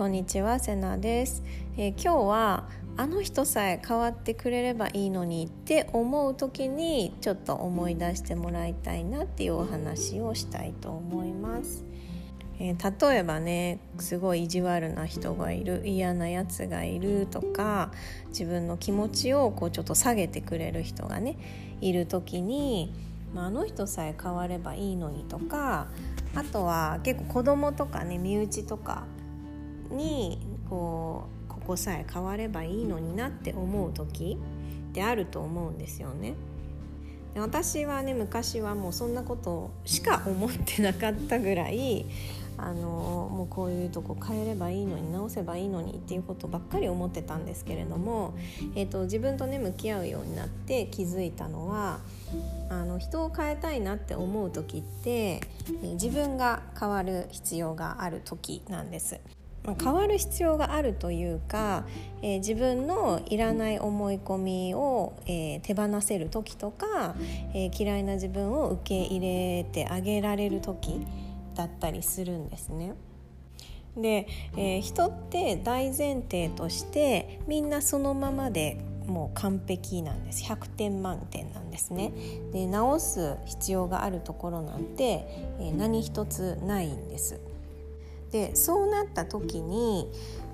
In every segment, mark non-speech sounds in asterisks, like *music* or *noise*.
こんにちはセナです、えー、今日はあの人さえ変わってくれればいいのにって思う時にちょっと思い出してもらいたいなっていうお話をしたいと思います、えー、例えばねすごい意地悪な人がいる嫌なやつがいるとか自分の気持ちをこうちょっと下げてくれる人がねいる時にまあ、あの人さえ変わればいいのにとかあとは結構子供とかね身内とかにこうここさえ変わればいいのになって思う時ってあると思うんですよね。で私はね昔はもうそんなことしか思ってなかったぐらいあのもうこういうとこ変えればいいのに直せばいいのにっていうことばっかり思ってたんですけれども、えーと、自分とね向き合うようになって気づいたのはあの人を変えたいなって思う時って、自分が変わる必要がある時なんです。まあ、変わる必要があるというか、えー、自分のいらない思い込みを、えー、手放せる時とか、えー、嫌いな自分を受け入れてあげられる時だったりするんですね。で、えー、人って大前提としてみんなそのままでもう完璧なんです。100点満点なんですね。で直す必要があるところなんて、えー、何一つないんです。でそうなった時に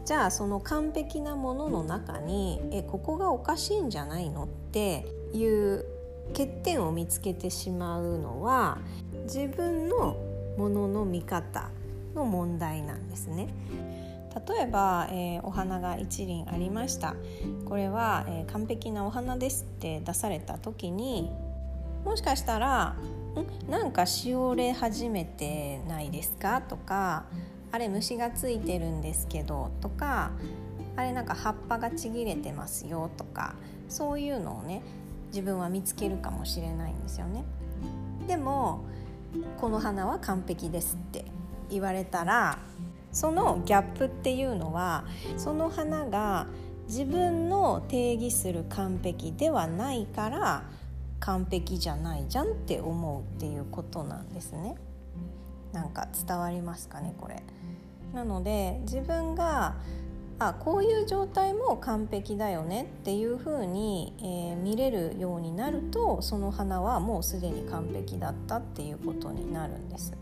じゃあその完璧なものの中にえここがおかしいんじゃないのっていう欠点を見つけてしまうのは自分のものの見方の問題なんですね。例えば、えー、お花が一輪ありましたこれは、えー、完璧なお花ですって出された時にもしかしたら「んなんかしおれ始めてないですか?」とかあれ虫がついてるんですけどとかあれなんか葉っぱがちぎれてますよとかそういうのをね自分は見つけるかもしれないんですよね。でもこの花は完璧ですって言われたらそのギャップっていうのはその花が自分の定義する完璧ではないから完璧じゃないじゃんって思うっていうことなんですね。なんか伝わりますかねこれ。なので自分があこういう状態も完璧だよねっていうふうに、えー、見れるようになるとその花はもうすでに完璧だったっていうことになるんです。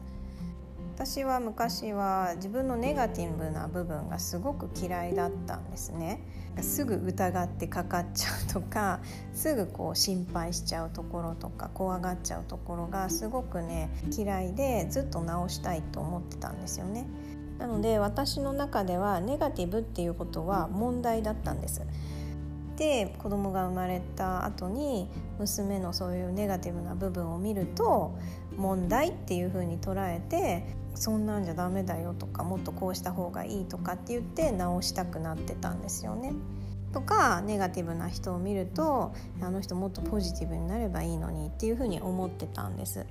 私は昔は自分のネガティブな部分がすごく嫌いだったんですねすぐ疑ってかかっちゃうとか *laughs* すぐこう心配しちゃうところとか怖がっちゃうところがすごくね嫌いでずっと直したいと思ってたんですよねなので私の中ではネガティブっていうことは問題だったんです。で子供が生まれた後に娘のそういうネガティブな部分を見ると問題っていうふうに捉えてそんなんじゃダメだよとかもっとこうした方がいいとかって言って直したくなってたんですよね。とかネガティブな人を見るとあの人もっとポジティブになればいいのにっていうふうに思ってたんです。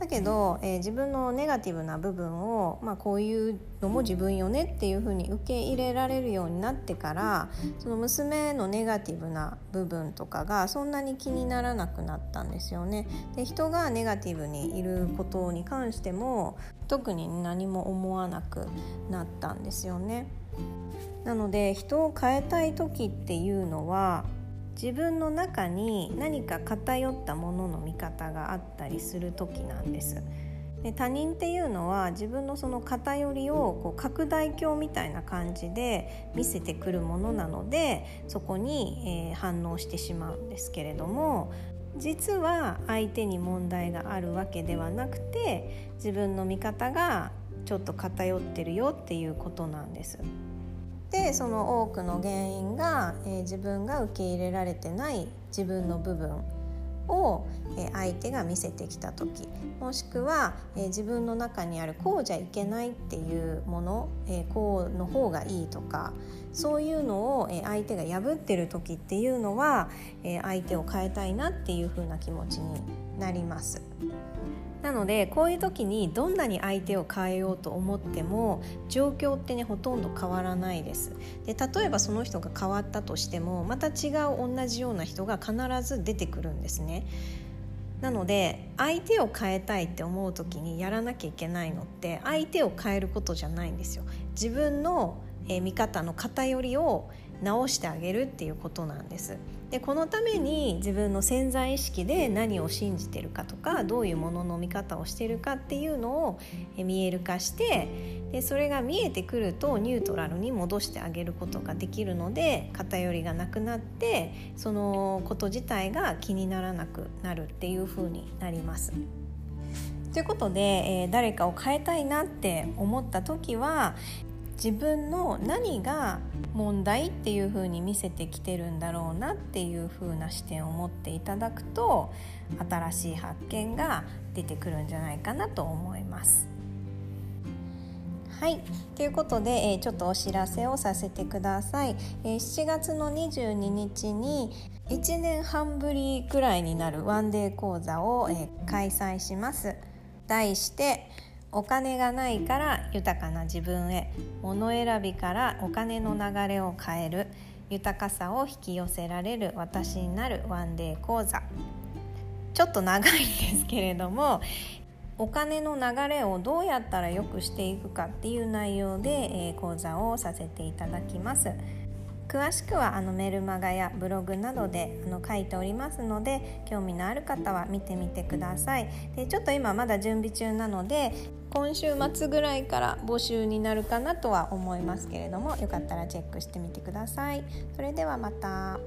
だけど、えー、自分のネガティブな部分を、まあ、こういうのも自分よねっていうふうに受け入れられるようになってからその娘のネガティブな部分とかがそんなに気にならなくなったんですよね。で人がネガティブにいることに関しても特に何も思わなくなったんですよね。なので人を変えたい時っていうのは自分の中に何か偏ったものの見方があったりする時なんです。で他人っていうのは自分のその偏りをこう拡大鏡みたいな感じで見せてくるものなのでそこに、えー、反応してしまうんですけれども実は相手に問題があるわけではなくて自分の見方がちょっと偏ってるよっていうことなんです。でその多くの原因が、えー、自分が受け入れられてない自分の部分を、えー、相手が見せてきた時もしくは、えー、自分の中にあるこうじゃいけないっていうもの、えこうの方がいいとかそういうのを、え相手が破ってる時っていうのは、え相手を変えたいなっていう風な気持ちになります。なのでこういう時にどんなに相手を変えようと思っても状況ってねほとんど変わらないです。で例えばその人が変わったとしてもまた違う同じような人が必ず出てくるんですね。なので相手を変えたいって思う時にやらなきゃいけないのって相手を変えることじゃないんですよ。自分のえ見方の偏りを直してあげるっていうことなんです。でこのために自分の潜在意識で何を信じてるかとかどういうものの見方をしてるかっていうのを見える化してでそれが見えてくるとニュートラルに戻してあげることができるので偏りがなくなってそのこと自体が気にならなくなるっていう風になります。ということで、えー、誰かを変えたいなって思った時は自分の何が問題っていう風に見せてきてるんだろうなっていう風な視点を持っていただくと新しい発見が出てくるんじゃないかなと思います。はい。ということで、えー、ちょっとお知らせをさせてください、えー、7月の22日に1年半ぶりくらいになるワンデー講座を、えー、開催します。題してお金がないから豊かな自分へ物選びからお金の流れを変える豊かさを引き寄せられる私になるワンデー講座ちょっと長いんですけれどもお金の流れをどうやったら良くしていくかっていう内容で、え講座をさせていただきます。詳しくはあのメルマガやブログなどであの書いておりますので興味のある方は見てみてください。でちょっと今まだ準備中なので今週末ぐらいから募集になるかなとは思いますけれどもよかったらチェックしてみてください。それではまた。